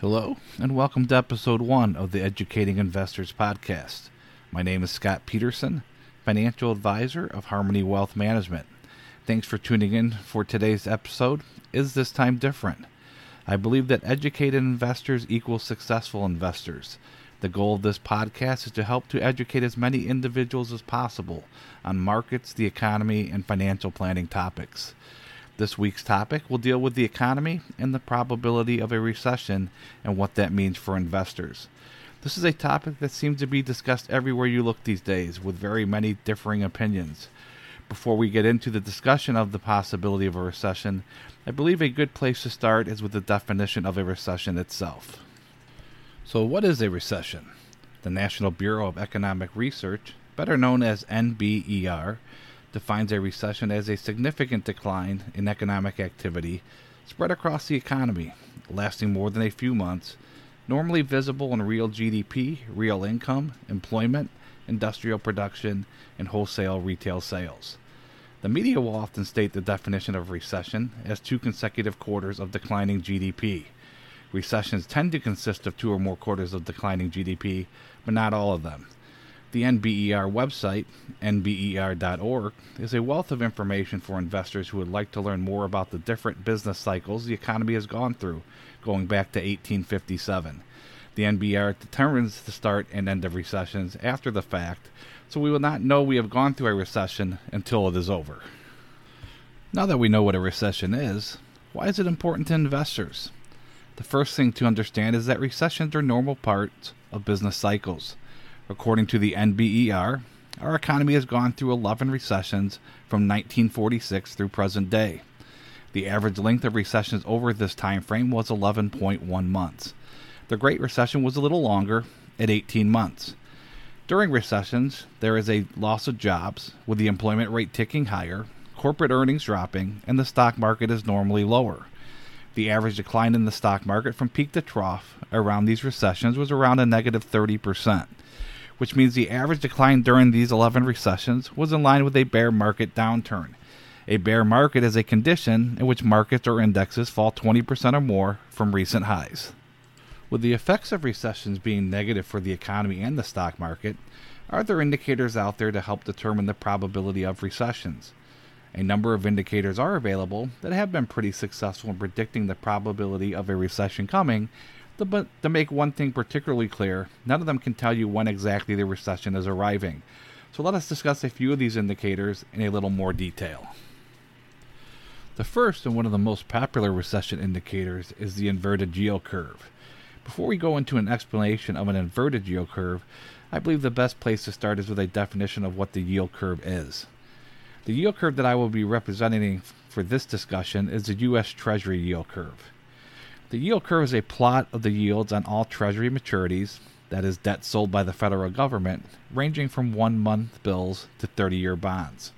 Hello, and welcome to episode one of the Educating Investors podcast. My name is Scott Peterson, financial advisor of Harmony Wealth Management. Thanks for tuning in for today's episode. Is this time different? I believe that educated investors equal successful investors. The goal of this podcast is to help to educate as many individuals as possible on markets, the economy, and financial planning topics. This week's topic will deal with the economy and the probability of a recession and what that means for investors. This is a topic that seems to be discussed everywhere you look these days, with very many differing opinions. Before we get into the discussion of the possibility of a recession, I believe a good place to start is with the definition of a recession itself. So, what is a recession? The National Bureau of Economic Research, better known as NBER, defines a recession as a significant decline in economic activity spread across the economy, lasting more than a few months, normally visible in real GDP, real income, employment, industrial production, and wholesale retail sales. The media will often state the definition of recession as two consecutive quarters of declining GDP. Recessions tend to consist of two or more quarters of declining GDP, but not all of them. The NBER website, nber.org, is a wealth of information for investors who would like to learn more about the different business cycles the economy has gone through, going back to 1857. The NBER determines the start and end of recessions after the fact, so we will not know we have gone through a recession until it is over. Now that we know what a recession is, why is it important to investors? The first thing to understand is that recessions are normal parts of business cycles. According to the NBER, our economy has gone through 11 recessions from 1946 through present day. The average length of recessions over this time frame was 11.1 months. The Great Recession was a little longer, at 18 months. During recessions, there is a loss of jobs, with the employment rate ticking higher, corporate earnings dropping, and the stock market is normally lower. The average decline in the stock market from peak to trough around these recessions was around a negative 30% which means the average decline during these 11 recessions was in line with a bear market downturn. A bear market is a condition in which markets or indexes fall 20% or more from recent highs. With the effects of recessions being negative for the economy and the stock market, are there indicators out there to help determine the probability of recessions? A number of indicators are available that have been pretty successful in predicting the probability of a recession coming but to make one thing particularly clear, none of them can tell you when exactly the recession is arriving. So let us discuss a few of these indicators in a little more detail. The first and one of the most popular recession indicators is the inverted yield curve. Before we go into an explanation of an inverted yield curve, I believe the best place to start is with a definition of what the yield curve is. The yield curve that I will be representing for this discussion is the U.S. Treasury yield curve. The yield curve is a plot of the yields on all Treasury maturities, that is, debt sold by the federal government, ranging from one month bills to 30 year bonds.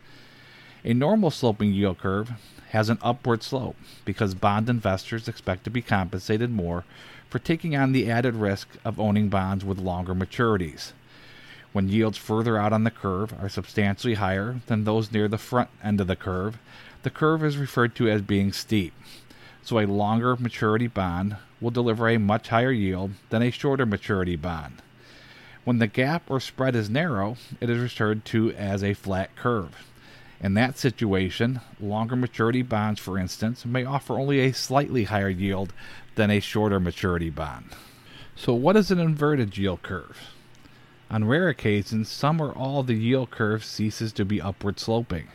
A normal sloping yield curve has an upward slope because bond investors expect to be compensated more for taking on the added risk of owning bonds with longer maturities. When yields further out on the curve are substantially higher than those near the front end of the curve, the curve is referred to as being steep so a longer maturity bond will deliver a much higher yield than a shorter maturity bond. When the gap or spread is narrow, it is referred to as a flat curve. In that situation, longer maturity bonds, for instance, may offer only a slightly higher yield than a shorter maturity bond. So, what is an inverted yield curve? On rare occasions, some or all of the yield curve ceases to be upward sloping.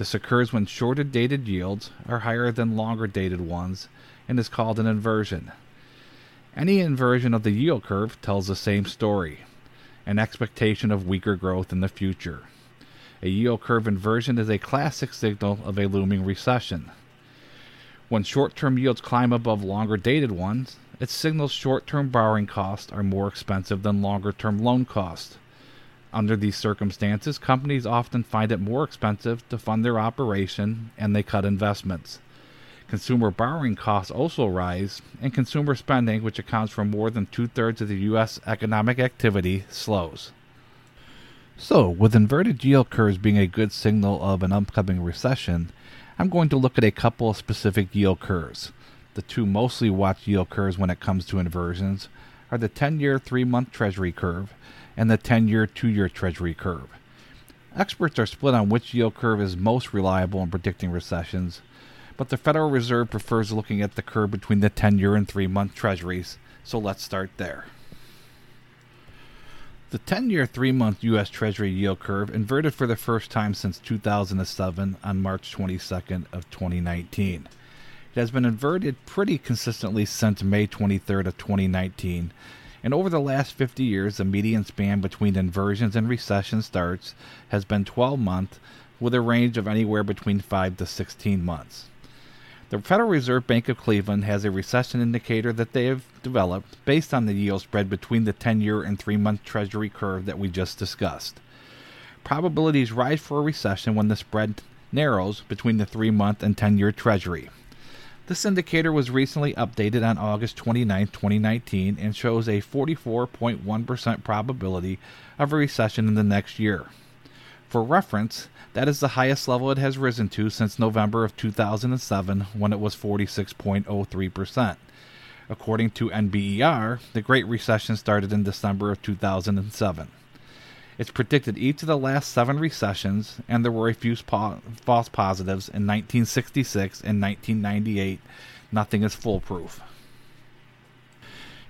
This occurs when shorter dated yields are higher than longer dated ones and is called an inversion. Any inversion of the yield curve tells the same story an expectation of weaker growth in the future. A yield curve inversion is a classic signal of a looming recession. When short term yields climb above longer dated ones, it signals short term borrowing costs are more expensive than longer term loan costs. Under these circumstances, companies often find it more expensive to fund their operation and they cut investments. Consumer borrowing costs also rise, and consumer spending, which accounts for more than two thirds of the U.S. economic activity, slows. So, with inverted yield curves being a good signal of an upcoming recession, I'm going to look at a couple of specific yield curves The two mostly watched yield curves when it comes to inversions are the 10 year 3 month Treasury curve and the 10 year 2 year Treasury curve. Experts are split on which yield curve is most reliable in predicting recessions, but the Federal Reserve prefers looking at the curve between the 10 year and 3 month Treasuries, so let's start there. The 10 year 3 month U.S. Treasury yield curve inverted for the first time since 2007 on March 22nd of 2019. It has been inverted pretty consistently since May 23rd of 2019, and over the last 50 years, the median span between inversions and recession starts has been 12 months, with a range of anywhere between 5 to 16 months. The Federal Reserve Bank of Cleveland has a recession indicator that they have developed based on the yield spread between the 10 year and 3 month Treasury curve that we just discussed. Probabilities rise for a recession when the spread narrows between the 3 month and 10 year Treasury. This indicator was recently updated on August 29, 2019, and shows a 44.1% probability of a recession in the next year. For reference, that is the highest level it has risen to since November of 2007 when it was 46.03%. According to NBER, the Great Recession started in December of 2007. It's predicted each of the last seven recessions, and there were a few po- false positives in 1966 and 1998. Nothing is foolproof.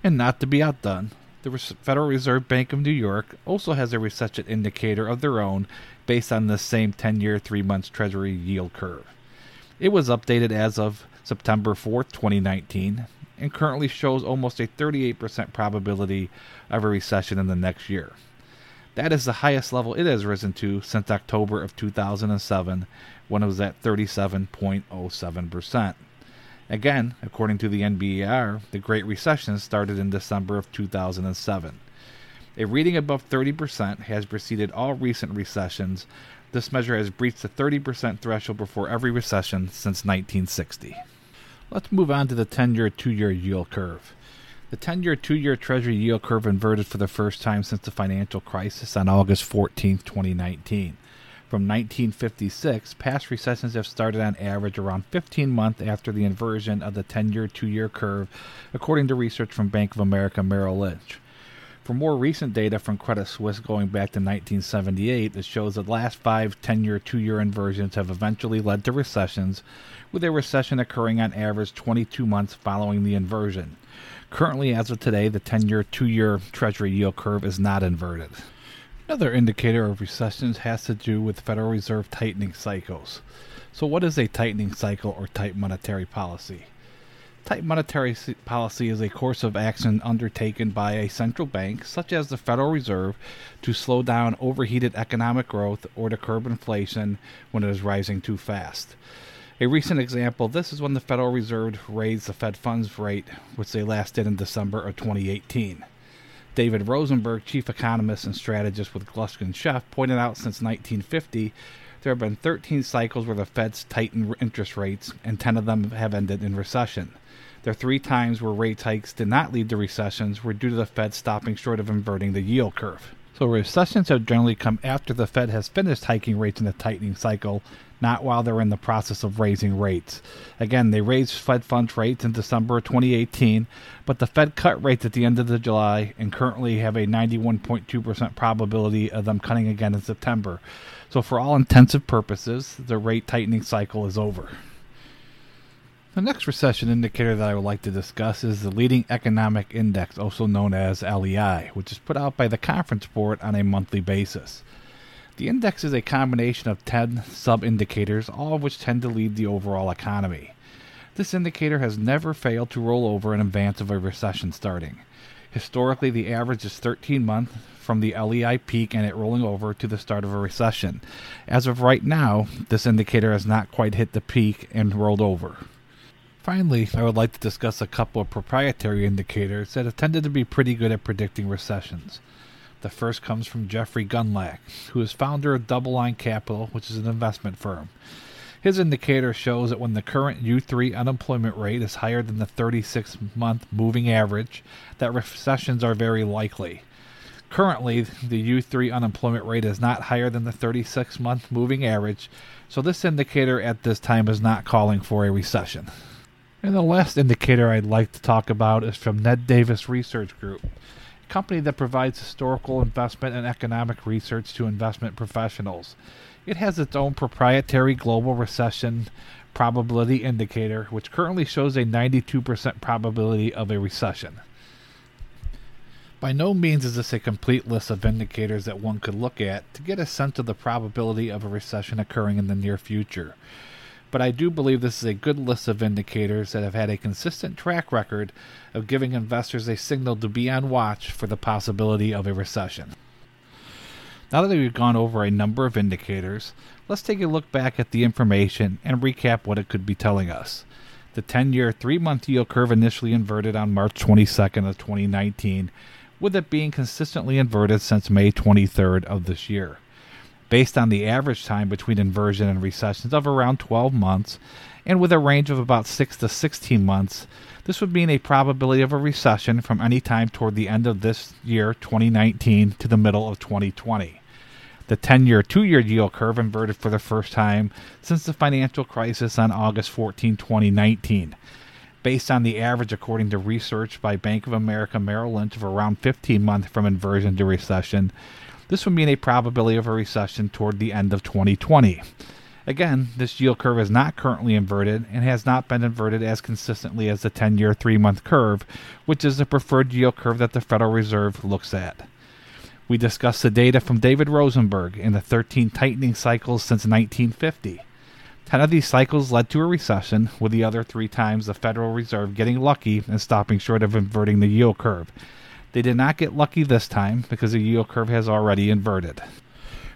And not to be outdone, the Federal Reserve Bank of New York also has a recession indicator of their own based on the same 10 year, 3 months Treasury yield curve. It was updated as of September 4, 2019, and currently shows almost a 38% probability of a recession in the next year. That is the highest level it has risen to since October of 2007, when it was at 37.07%. Again, according to the NBER, the Great Recession started in December of 2007. A reading above 30% has preceded all recent recessions. This measure has breached the 30% threshold before every recession since 1960. Let's move on to the 10 year, 2 year yield curve. The 10 year, 2 year Treasury yield curve inverted for the first time since the financial crisis on August 14, 2019. From 1956, past recessions have started on average around 15 months after the inversion of the 10 year, 2 year curve, according to research from Bank of America Merrill Lynch. For more recent data from Credit Suisse going back to 1978, it shows that last five 10 year, 2 year inversions have eventually led to recessions, with a recession occurring on average 22 months following the inversion. Currently, as of today, the 10 year, 2 year Treasury yield curve is not inverted. Another indicator of recessions has to do with Federal Reserve tightening cycles. So, what is a tightening cycle or tight monetary policy? Tight monetary policy is a course of action undertaken by a central bank, such as the Federal Reserve, to slow down overheated economic growth or to curb inflation when it is rising too fast. A recent example this is when the Federal Reserve raised the Fed funds rate, which they last did in December of 2018. David Rosenberg, chief economist and strategist with Gluskin Sheff, pointed out since 1950 there have been 13 cycles where the Fed's tightened interest rates, and 10 of them have ended in recession. There are three times where rate hikes did not lead to recessions were due to the Fed stopping short of inverting the yield curve. So recessions have generally come after the Fed has finished hiking rates in the tightening cycle, not while they're in the process of raising rates. Again, they raised Fed funds rates in December of 2018, but the Fed cut rates at the end of the July and currently have a 91.2% probability of them cutting again in September. So for all intensive purposes, the rate tightening cycle is over. The next recession indicator that I would like to discuss is the Leading Economic Index, also known as LEI, which is put out by the Conference Board on a monthly basis. The index is a combination of 10 sub indicators, all of which tend to lead the overall economy. This indicator has never failed to roll over in advance of a recession starting. Historically, the average is 13 months from the LEI peak and it rolling over to the start of a recession. As of right now, this indicator has not quite hit the peak and rolled over. Finally, I would like to discuss a couple of proprietary indicators that have tended to be pretty good at predicting recessions. The first comes from Jeffrey Gundlach, who is founder of DoubleLine Capital, which is an investment firm. His indicator shows that when the current U3 unemployment rate is higher than the 36 month moving average, that recessions are very likely. Currently, the U3 unemployment rate is not higher than the 36 month moving average, so this indicator at this time is not calling for a recession. And the last indicator I'd like to talk about is from Ned Davis Research Group, a company that provides historical investment and economic research to investment professionals. It has its own proprietary global recession probability indicator, which currently shows a 92% probability of a recession. By no means is this a complete list of indicators that one could look at to get a sense of the probability of a recession occurring in the near future but I do believe this is a good list of indicators that have had a consistent track record of giving investors a signal to be on watch for the possibility of a recession. Now that we've gone over a number of indicators, let's take a look back at the information and recap what it could be telling us. The 10-year 3-month yield curve initially inverted on March 22nd of 2019, with it being consistently inverted since May 23rd of this year based on the average time between inversion and recessions of around 12 months, and with a range of about 6 to 16 months. This would mean a probability of a recession from any time toward the end of this year, 2019, to the middle of 2020. The 10 year, 2 year yield curve inverted for the first time since the financial crisis on August 14, 2019. Based on the average, according to research by Bank of America Merrill Lynch, of around 15 months from inversion to recession, this would mean a probability of a recession toward the end of 2020. Again, this yield curve is not currently inverted and has not been inverted as consistently as the 10 year 3 month curve, which is the preferred yield curve that the Federal Reserve looks at. We discussed the data from David Rosenberg in the 13 tightening cycles since 1950. 10 of these cycles led to a recession, with the other three times the Federal Reserve getting lucky and stopping short of inverting the yield curve. They did not get lucky this time because the yield curve has already inverted.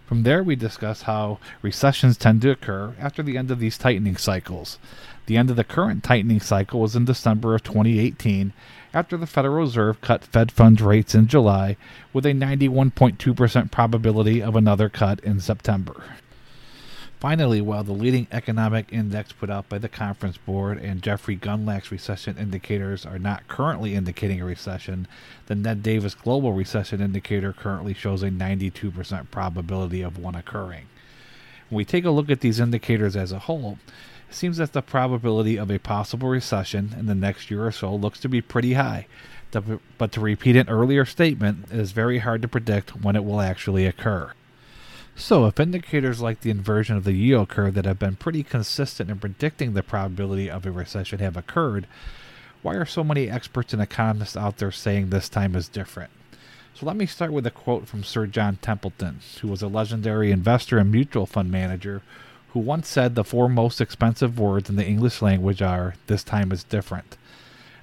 From there, we discuss how recessions tend to occur after the end of these tightening cycles. The end of the current tightening cycle was in December of 2018 after the Federal Reserve cut Fed funds rates in July with a 91.2% probability of another cut in September. Finally, while the leading economic index put out by the Conference Board and Jeffrey Gundlach's recession indicators are not currently indicating a recession, the Ned Davis Global Recession Indicator currently shows a 92% probability of one occurring. When we take a look at these indicators as a whole, it seems that the probability of a possible recession in the next year or so looks to be pretty high. But to repeat an earlier statement, it is very hard to predict when it will actually occur. So, if indicators like the inversion of the yield curve that have been pretty consistent in predicting the probability of a recession have occurred, why are so many experts and economists out there saying this time is different? So, let me start with a quote from Sir John Templeton, who was a legendary investor and mutual fund manager who once said the four most expensive words in the English language are, This time is different.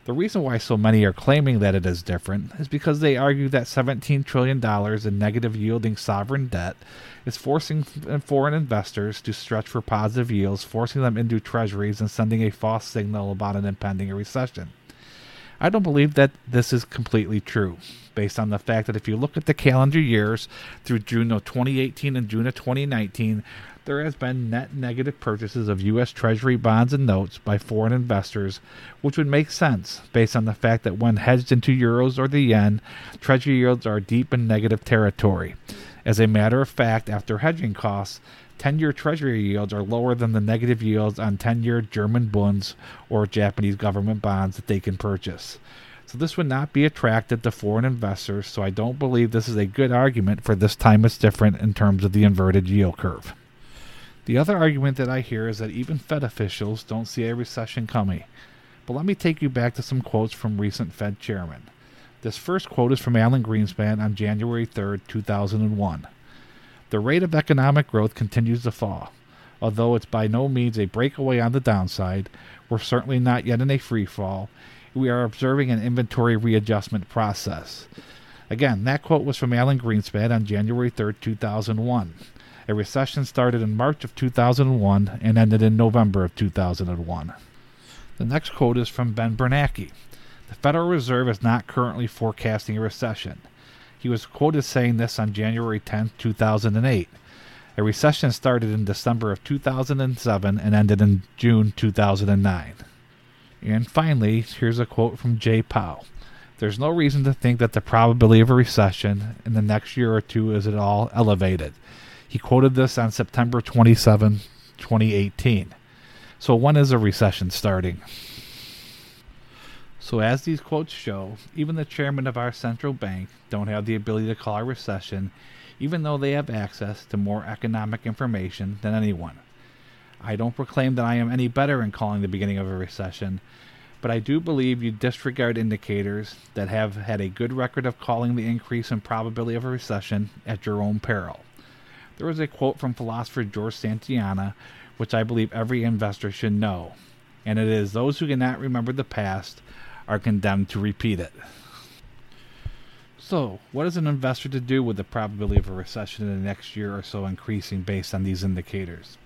The reason why so many are claiming that it is different is because they argue that $17 trillion in negative yielding sovereign debt is forcing uh, foreign investors to stretch for positive yields, forcing them into treasuries and sending a false signal about an impending recession. I don't believe that this is completely true, based on the fact that if you look at the calendar years through June of 2018 and June of 2019, there has been net negative purchases of U.S. Treasury bonds and notes by foreign investors, which would make sense based on the fact that when hedged into euros or the yen, Treasury yields are deep in negative territory. As a matter of fact, after hedging costs, 10 year Treasury yields are lower than the negative yields on 10 year German bonds or Japanese government bonds that they can purchase. So this would not be attractive to foreign investors, so I don't believe this is a good argument for this time it's different in terms of the inverted yield curve. The other argument that I hear is that even Fed officials don't see a recession coming. But let me take you back to some quotes from recent Fed chairmen. This first quote is from Alan Greenspan on January 3, 2001. The rate of economic growth continues to fall. Although it's by no means a breakaway on the downside, we're certainly not yet in a free fall. We are observing an inventory readjustment process. Again, that quote was from Alan Greenspan on January 3, 2001. A recession started in March of 2001 and ended in November of 2001. The next quote is from Ben Bernanke. The Federal Reserve is not currently forecasting a recession. He was quoted saying this on January 10, 2008. A recession started in December of 2007 and ended in June 2009. And finally, here's a quote from Jay Powell. There's no reason to think that the probability of a recession in the next year or two is at all elevated. He quoted this on September 27, 2018. So when is a recession starting? So, as these quotes show, even the chairman of our central bank don't have the ability to call a recession, even though they have access to more economic information than anyone. I don't proclaim that I am any better in calling the beginning of a recession, but I do believe you disregard indicators that have had a good record of calling the increase in probability of a recession at your own peril. There is a quote from philosopher George Santayana, which I believe every investor should know, and it is those who cannot remember the past are condemned to repeat it. So, what is an investor to do with the probability of a recession in the next year or so increasing based on these indicators?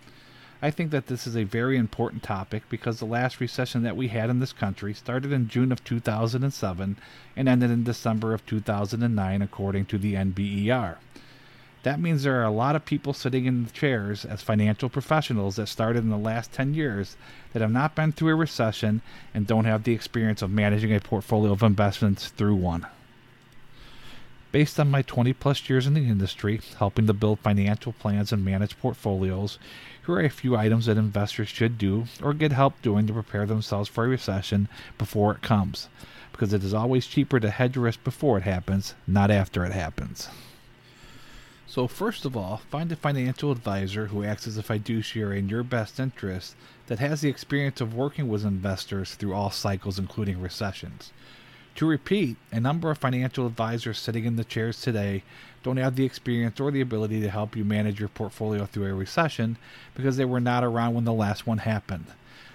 I think that this is a very important topic because the last recession that we had in this country started in June of 2007 and ended in December of 2009, according to the NBER. That means there are a lot of people sitting in chairs as financial professionals that started in the last 10 years that have not been through a recession and don't have the experience of managing a portfolio of investments through one. Based on my 20 plus years in the industry, helping to build financial plans and manage portfolios, here are a few items that investors should do or get help doing to prepare themselves for a recession before it comes, because it is always cheaper to hedge risk before it happens, not after it happens. So, first of all, find a financial advisor who acts as a fiduciary in your best interest that has the experience of working with investors through all cycles, including recessions. To repeat, a number of financial advisors sitting in the chairs today don't have the experience or the ability to help you manage your portfolio through a recession because they were not around when the last one happened.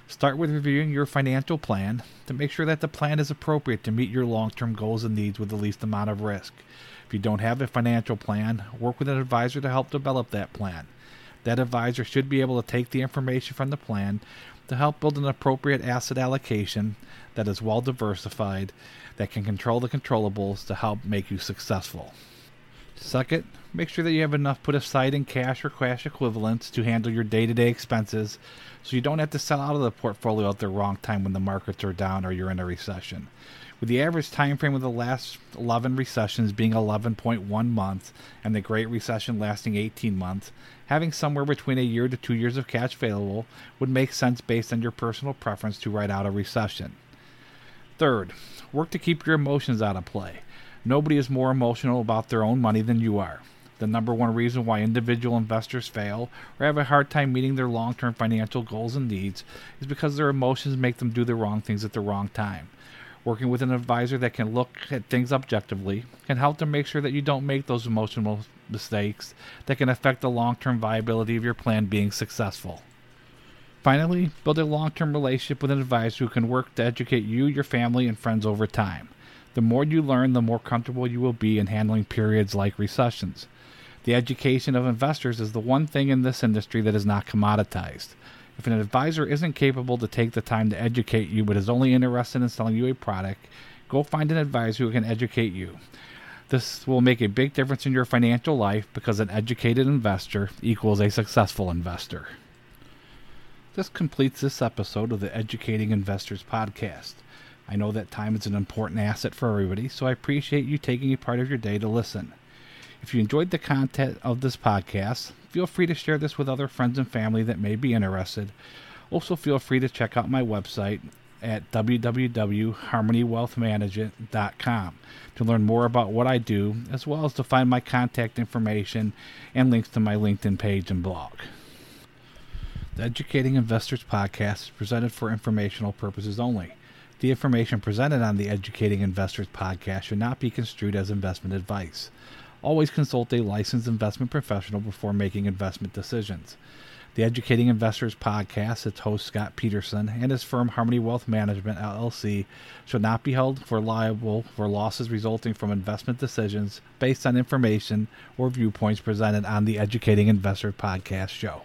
Start with reviewing your financial plan to make sure that the plan is appropriate to meet your long term goals and needs with the least amount of risk. If you don't have a financial plan, work with an advisor to help develop that plan. That advisor should be able to take the information from the plan to help build an appropriate asset allocation that is well diversified that can control the controllables to help make you successful. Second, make sure that you have enough put aside in cash or cash equivalents to handle your day to day expenses so you don't have to sell out of the portfolio at the wrong time when the markets are down or you're in a recession. With the average time frame of the last 11 recessions being 11.1 months and the Great Recession lasting 18 months, having somewhere between a year to two years of cash available would make sense based on your personal preference to ride out a recession. Third, work to keep your emotions out of play. Nobody is more emotional about their own money than you are. The number one reason why individual investors fail or have a hard time meeting their long term financial goals and needs is because their emotions make them do the wrong things at the wrong time. Working with an advisor that can look at things objectively can help to make sure that you don't make those emotional mistakes that can affect the long term viability of your plan being successful. Finally, build a long term relationship with an advisor who can work to educate you, your family, and friends over time. The more you learn, the more comfortable you will be in handling periods like recessions. The education of investors is the one thing in this industry that is not commoditized. If an advisor isn't capable to take the time to educate you but is only interested in selling you a product, go find an advisor who can educate you. This will make a big difference in your financial life because an educated investor equals a successful investor. This completes this episode of the Educating Investors podcast. I know that time is an important asset for everybody, so I appreciate you taking a part of your day to listen. If you enjoyed the content of this podcast, feel free to share this with other friends and family that may be interested. Also, feel free to check out my website at www.harmonywealthmanagement.com to learn more about what I do, as well as to find my contact information and links to my LinkedIn page and blog. The Educating Investors podcast is presented for informational purposes only. The information presented on the Educating Investors podcast should not be construed as investment advice. Always consult a licensed investment professional before making investment decisions. The Educating Investors podcast, its host Scott Peterson, and his firm Harmony Wealth Management LLC should not be held for liable for losses resulting from investment decisions based on information or viewpoints presented on the Educating Investors podcast show.